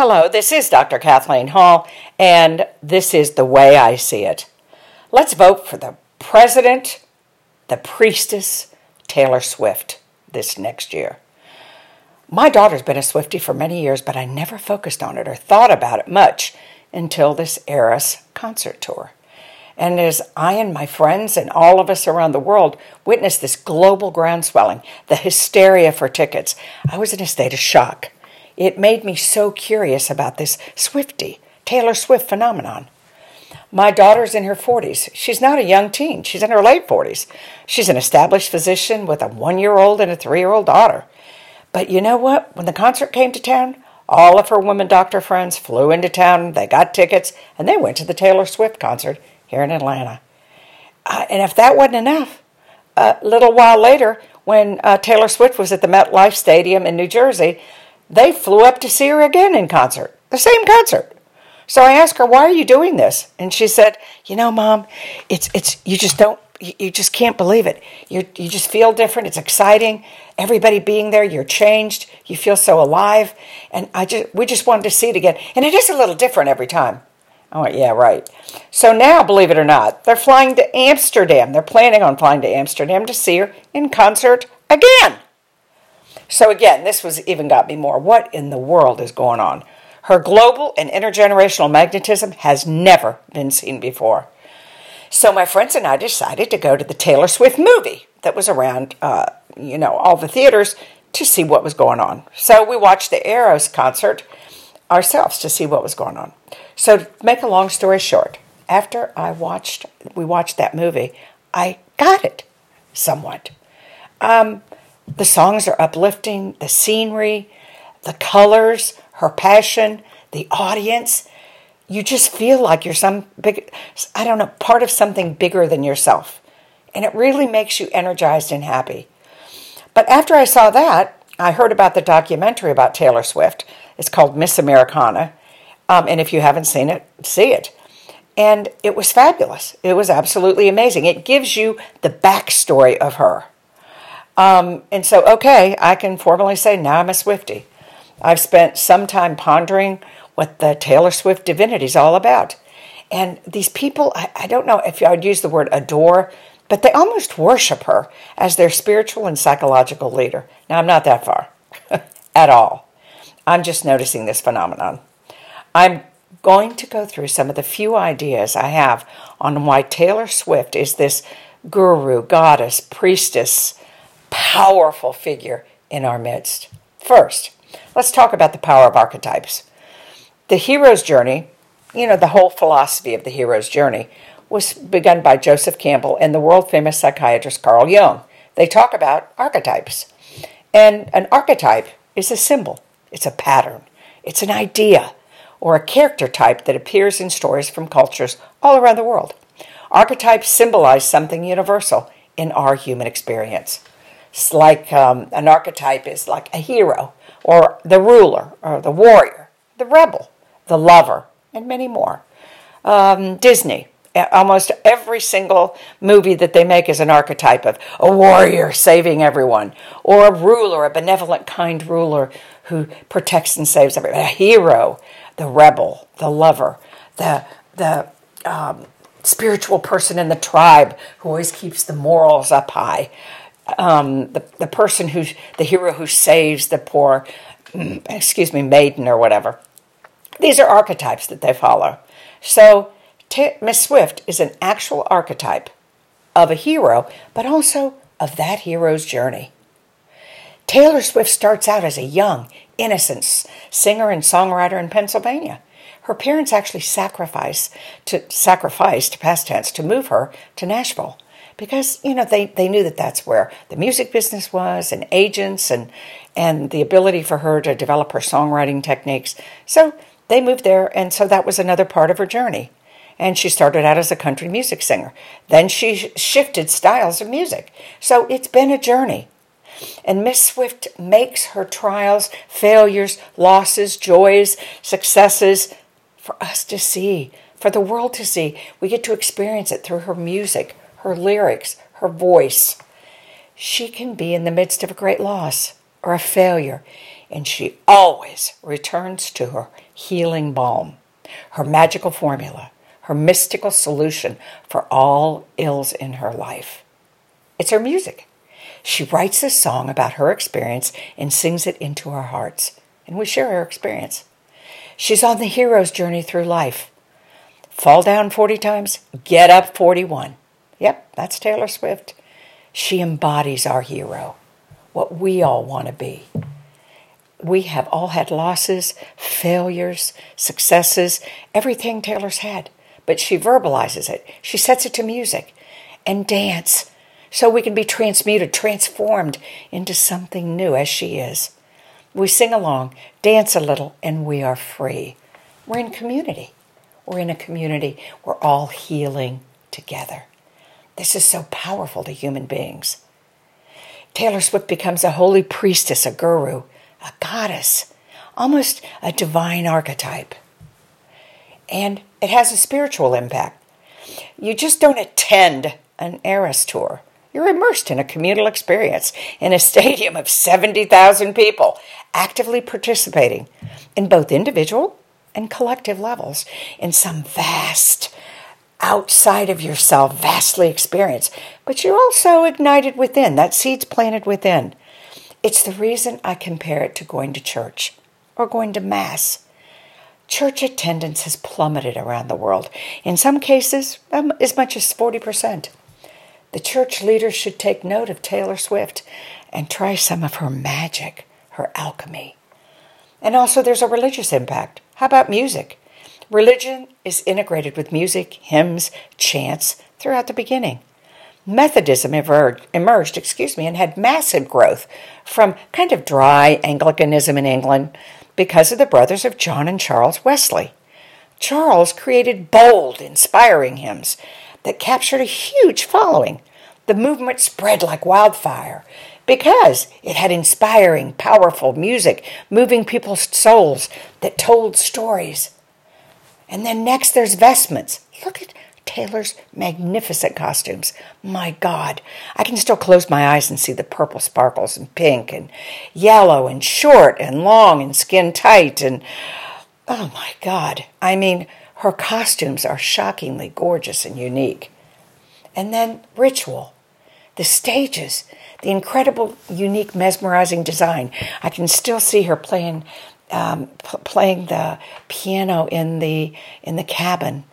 Hello, this is Dr. Kathleen Hall, and this is the way I see it. Let's vote for the president, the priestess, Taylor Swift this next year. My daughter's been a Swiftie for many years, but I never focused on it or thought about it much until this Eras concert tour. And as I and my friends and all of us around the world witnessed this global groundswelling, the hysteria for tickets, I was in a state of shock it made me so curious about this Swiftie, Taylor Swift phenomenon. My daughter's in her 40s. She's not a young teen. She's in her late 40s. She's an established physician with a one year old and a three year old daughter. But you know what? When the concert came to town, all of her women doctor friends flew into town, they got tickets, and they went to the Taylor Swift concert here in Atlanta. Uh, and if that wasn't enough, a little while later, when uh, Taylor Swift was at the MetLife Stadium in New Jersey, they flew up to see her again in concert, the same concert. So I asked her, "Why are you doing this?" And she said, "You know, mom, it's it's you just don't you just can't believe it. You you just feel different. It's exciting. Everybody being there, you're changed. You feel so alive. And I just we just wanted to see it again. And it is a little different every time." I went, "Yeah, right." So now, believe it or not, they're flying to Amsterdam. They're planning on flying to Amsterdam to see her in concert again. So again, this was even got me more. What in the world is going on? Her global and intergenerational magnetism has never been seen before. So my friends and I decided to go to the Taylor Swift movie that was around, uh, you know, all the theaters to see what was going on. So we watched the Eras concert ourselves to see what was going on. So to make a long story short, after I watched, we watched that movie, I got it somewhat. Um, the songs are uplifting, the scenery, the colors, her passion, the audience. You just feel like you're some big, I don't know, part of something bigger than yourself. And it really makes you energized and happy. But after I saw that, I heard about the documentary about Taylor Swift. It's called Miss Americana. Um, and if you haven't seen it, see it. And it was fabulous. It was absolutely amazing. It gives you the backstory of her. Um, and so, okay, I can formally say now I'm a Swiftie. I've spent some time pondering what the Taylor Swift divinity is all about. And these people, I, I don't know if I'd use the word adore, but they almost worship her as their spiritual and psychological leader. Now, I'm not that far at all. I'm just noticing this phenomenon. I'm going to go through some of the few ideas I have on why Taylor Swift is this guru, goddess, priestess, powerful figure in our midst. First, let's talk about the power of archetypes. The hero's journey, you know, the whole philosophy of the hero's journey, was begun by Joseph Campbell and the world famous psychiatrist Carl Jung. They talk about archetypes. And an archetype is a symbol, it's a pattern, it's an idea, or a character type that appears in stories from cultures all around the world. Archetypes symbolize something universal in our human experience. Like um, an archetype is like a hero, or the ruler, or the warrior, the rebel, the lover, and many more. Um, Disney, almost every single movie that they make is an archetype of a warrior saving everyone, or a ruler, a benevolent, kind ruler who protects and saves everyone. A hero, the rebel, the lover, the the um, spiritual person in the tribe who always keeps the morals up high um, the, the person who's the hero who saves the poor, mm, excuse me, maiden or whatever. These are archetypes that they follow. So T- Miss Swift is an actual archetype of a hero, but also of that hero's journey. Taylor Swift starts out as a young, innocent singer and songwriter in Pennsylvania. Her parents actually sacrificed to sacrificed past tense to move her to Nashville because you know they, they knew that that's where the music business was and agents and and the ability for her to develop her songwriting techniques. So they moved there and so that was another part of her journey. And she started out as a country music singer. Then she shifted styles of music. So it's been a journey. And Miss Swift makes her trials, failures, losses, joys, successes for us to see, for the world to see. We get to experience it through her music, her lyrics, her voice. She can be in the midst of a great loss or a failure, and she always returns to her healing balm, her magical formula, her mystical solution for all ills in her life. It's her music. She writes this song about her experience and sings it into our hearts, and we share her experience. She's on the hero's journey through life. Fall down 40 times, get up 41. Yep, that's Taylor Swift. She embodies our hero, what we all want to be. We have all had losses, failures, successes, everything Taylor's had. But she verbalizes it, she sets it to music and dance so we can be transmuted, transformed into something new as she is. We sing along, dance a little, and we are free. We're in community. We're in a community. We're all healing together. This is so powerful to human beings. Taylor Swift becomes a holy priestess, a guru, a goddess, almost a divine archetype. And it has a spiritual impact. You just don't attend an Eras tour. You're immersed in a communal experience in a stadium of 70,000 people, actively participating in both individual and collective levels in some vast, outside of yourself, vastly experience. But you're also ignited within, that seed's planted within. It's the reason I compare it to going to church or going to Mass. Church attendance has plummeted around the world, in some cases, um, as much as 40%. The church leaders should take note of Taylor Swift and try some of her magic, her alchemy. And also, there's a religious impact. How about music? Religion is integrated with music, hymns, chants throughout the beginning. Methodism emerged, excuse me, and had massive growth from kind of dry Anglicanism in England because of the brothers of John and Charles Wesley. Charles created bold, inspiring hymns that captured a huge following. The movement spread like wildfire because it had inspiring, powerful music, moving people's souls that told stories. And then next there's vestments. Look at Taylor's magnificent costumes. My God, I can still close my eyes and see the purple sparkles and pink and yellow and short and long and skin tight and oh my God. I mean, her costumes are shockingly gorgeous and unique. And then ritual, the stages, the incredible, unique, mesmerizing design. I can still see her playing um, p- playing the piano in the in the cabin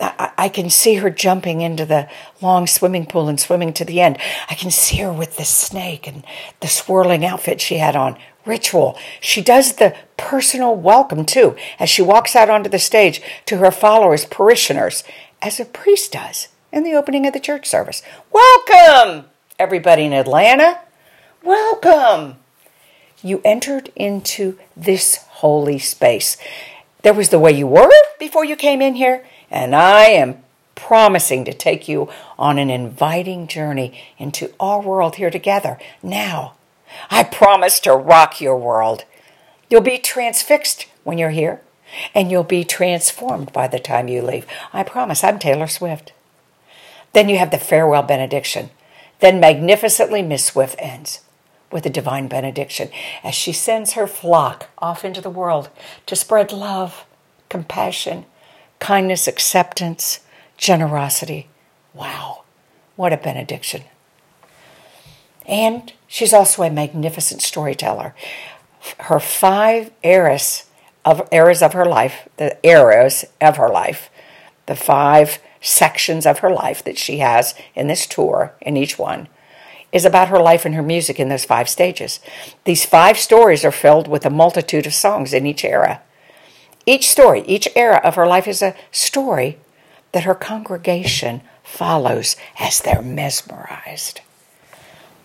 I, I can see her jumping into the long swimming pool and swimming to the end. I can see her with the snake and the swirling outfit she had on. Ritual. She does the personal welcome too, as she walks out onto the stage to her followers, parishioners, as a priest does in the opening of the church service. Welcome, everybody in Atlanta. Welcome. You entered into this holy space. There was the way you were before you came in here, and I am promising to take you on an inviting journey into our world here together now. I promise to rock your world. You'll be transfixed when you're here, and you'll be transformed by the time you leave. I promise. I'm Taylor Swift. Then you have the farewell benediction. Then magnificently, Miss Swift ends with a divine benediction as she sends her flock off into the world to spread love, compassion, kindness, acceptance, generosity. Wow, what a benediction. And she's also a magnificent storyteller. Her five eras of eras of her life, the eras of her life, the five sections of her life that she has in this tour, in each one, is about her life and her music in those five stages. These five stories are filled with a multitude of songs in each era. Each story, each era of her life is a story that her congregation follows as they're mesmerized.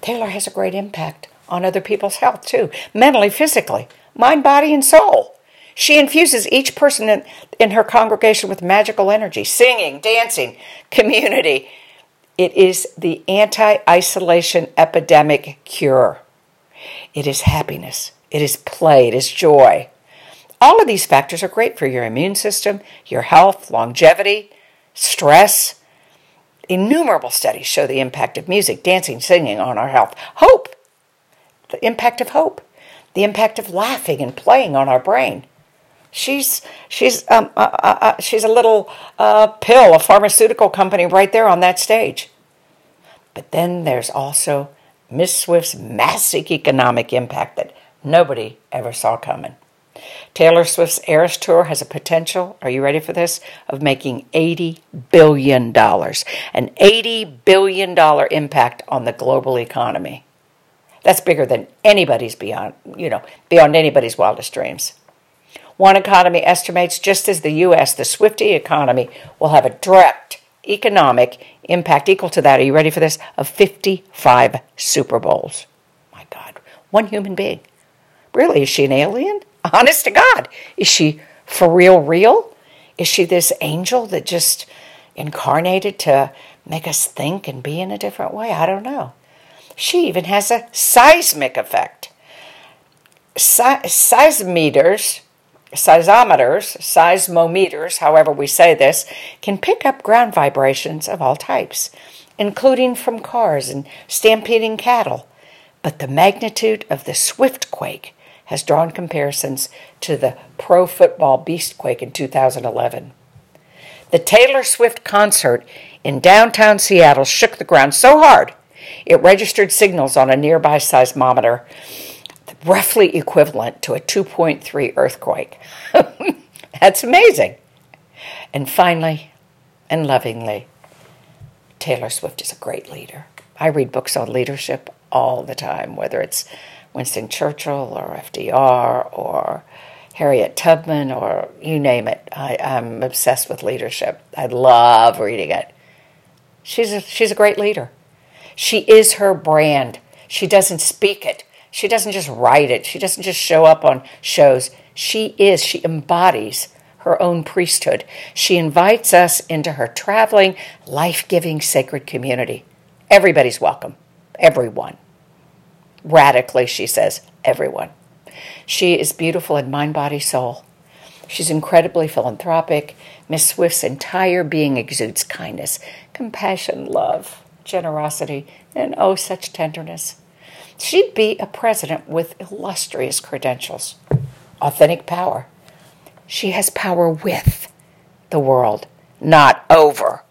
Taylor has a great impact on other people's health too, mentally, physically, mind, body, and soul. She infuses each person in, in her congregation with magical energy, singing, dancing, community. It is the anti isolation epidemic cure. It is happiness, it is play, it is joy. All of these factors are great for your immune system, your health, longevity, stress. Innumerable studies show the impact of music, dancing, singing on our health. Hope, the impact of hope. the impact of laughing and playing on our brain. She's she's um, uh, uh, uh, she's a little uh, pill, a pharmaceutical company right there on that stage. But then there's also Miss Swift's massive economic impact that nobody ever saw coming. Taylor Swift's Eras Tour has a potential, are you ready for this, of making $80 billion. An $80 billion impact on the global economy. That's bigger than anybody's beyond, you know, beyond anybody's wildest dreams. One economy estimates just as the U.S., the Swiftie economy will have a direct economic impact equal to that, are you ready for this, of 55 Super Bowls. My God, one human being. Really, is she an alien? Honest to God, is she for real, real? Is she this angel that just incarnated to make us think and be in a different way? I don't know. She even has a seismic effect. Se- seismometers, seismometers, seismometers, however we say this, can pick up ground vibrations of all types, including from cars and stampeding cattle. But the magnitude of the swift quake has drawn comparisons to the pro football beastquake in 2011. The Taylor Swift concert in downtown Seattle shook the ground so hard it registered signals on a nearby seismometer, roughly equivalent to a 2.3 earthquake. That's amazing. And finally, and lovingly, Taylor Swift is a great leader. I read books on leadership all the time, whether it's Winston Churchill or FDR or Harriet Tubman or you name it. I, am obsessed with leadership. I love reading it. She's a, she's a great leader. She is her brand. She doesn't speak it. She doesn't just write it. She doesn't just show up on shows. She is, she embodies her own priesthood. She invites us into her traveling, life giving, sacred community. Everybody's welcome. Everyone. Radically, she says, everyone. She is beautiful in mind, body, soul. She's incredibly philanthropic. Miss Swift's entire being exudes kindness, compassion, love generosity, and oh, such tenderness. She'd be a president with illustrious credentials, authentic power. She has power with the world, not over,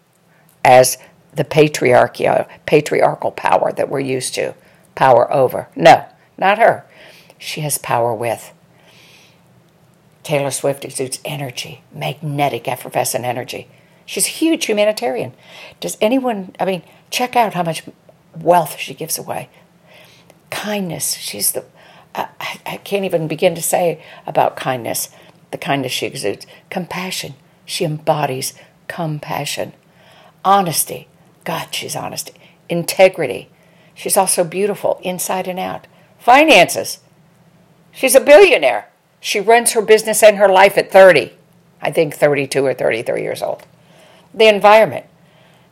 as the patriarchy, patriarchal power that we're used to. Power over. No, not her. She has power with. Taylor Swift exudes energy, magnetic, effervescent energy. She's a huge humanitarian. Does anyone, I mean, check out how much wealth she gives away. Kindness, she's the, I, I can't even begin to say about kindness, the kindness she exudes. Compassion, she embodies compassion. Honesty, God, she's honest. Integrity, she's also beautiful inside and out. Finances, she's a billionaire. She runs her business and her life at 30. I think 32 or 33 years old the environment.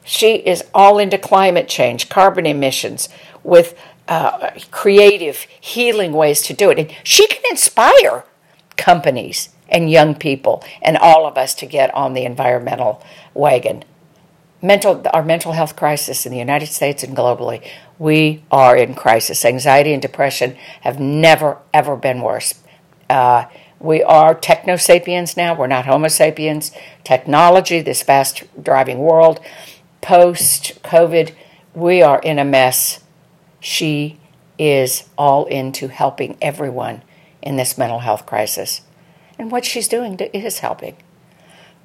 She is all into climate change, carbon emissions, with uh, creative, healing ways to do it. And she can inspire companies and young people and all of us to get on the environmental wagon. Mental, our mental health crisis in the United States and globally, we are in crisis. Anxiety and depression have never, ever been worse. Uh, we are techno sapiens now. We're not Homo sapiens. Technology, this fast driving world, post COVID, we are in a mess. She is all into helping everyone in this mental health crisis. And what she's doing is helping.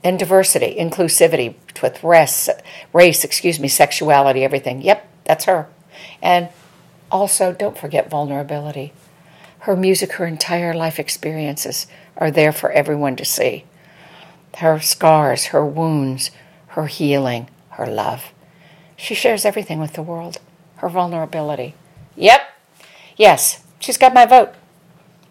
And diversity, inclusivity with race, race, excuse me, sexuality, everything. Yep, that's her. And also, don't forget vulnerability. Her music, her entire life experiences are there for everyone to see. Her scars, her wounds, her healing, her love. She shares everything with the world, her vulnerability. Yep, yes, she's got my vote.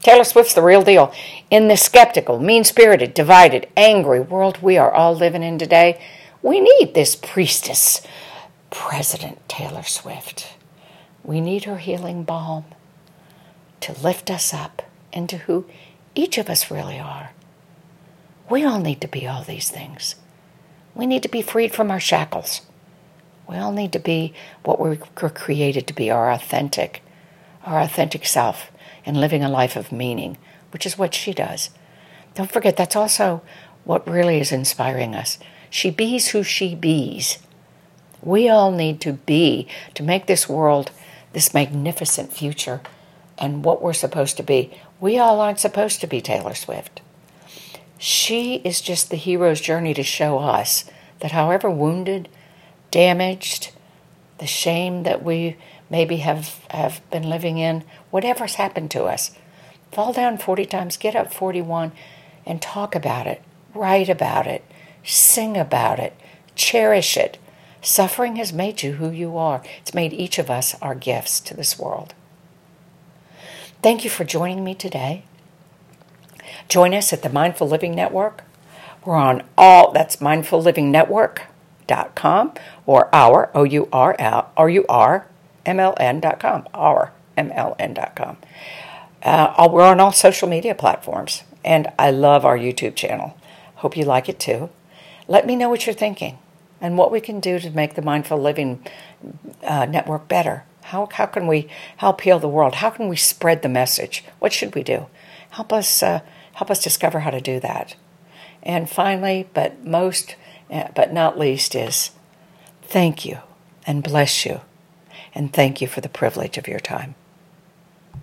Taylor Swift's the real deal. In the skeptical, mean spirited, divided, angry world we are all living in today, we need this priestess, President Taylor Swift. We need her healing balm to lift us up into who each of us really are. We all need to be all these things. We need to be freed from our shackles. We all need to be what we were created to be our authentic, our authentic self. and living a life of meaning, which is what she does. Don't forget, that's also what really is inspiring us. She bees who she bees. We all need to be to make this world this magnificent future and what we're supposed to be. We all aren't supposed to be Taylor Swift. She is just the hero's journey to show us that however wounded, damaged, the shame that we maybe have, have been living in, whatever's happened to us, fall down 40 times, get up 41, and talk about it, write about it, sing about it, cherish it. Suffering has made you who you are. It's made each of us our gifts to this world. Thank you for joining me today. Join us at the Mindful Living Network. We're on all, that's mindfullivingnetwork.com or our, O U R L, R U R M L N.com, our m l n MLN.com. Uh, we're on all social media platforms, and I love our YouTube channel. Hope you like it too. Let me know what you're thinking and what we can do to make the Mindful Living uh, Network better. How, how can we help heal the world? How can we spread the message? What should we do? Help us uh, help us discover how to do that. And finally, but most uh, but not least is thank you and bless you and thank you for the privilege of your time.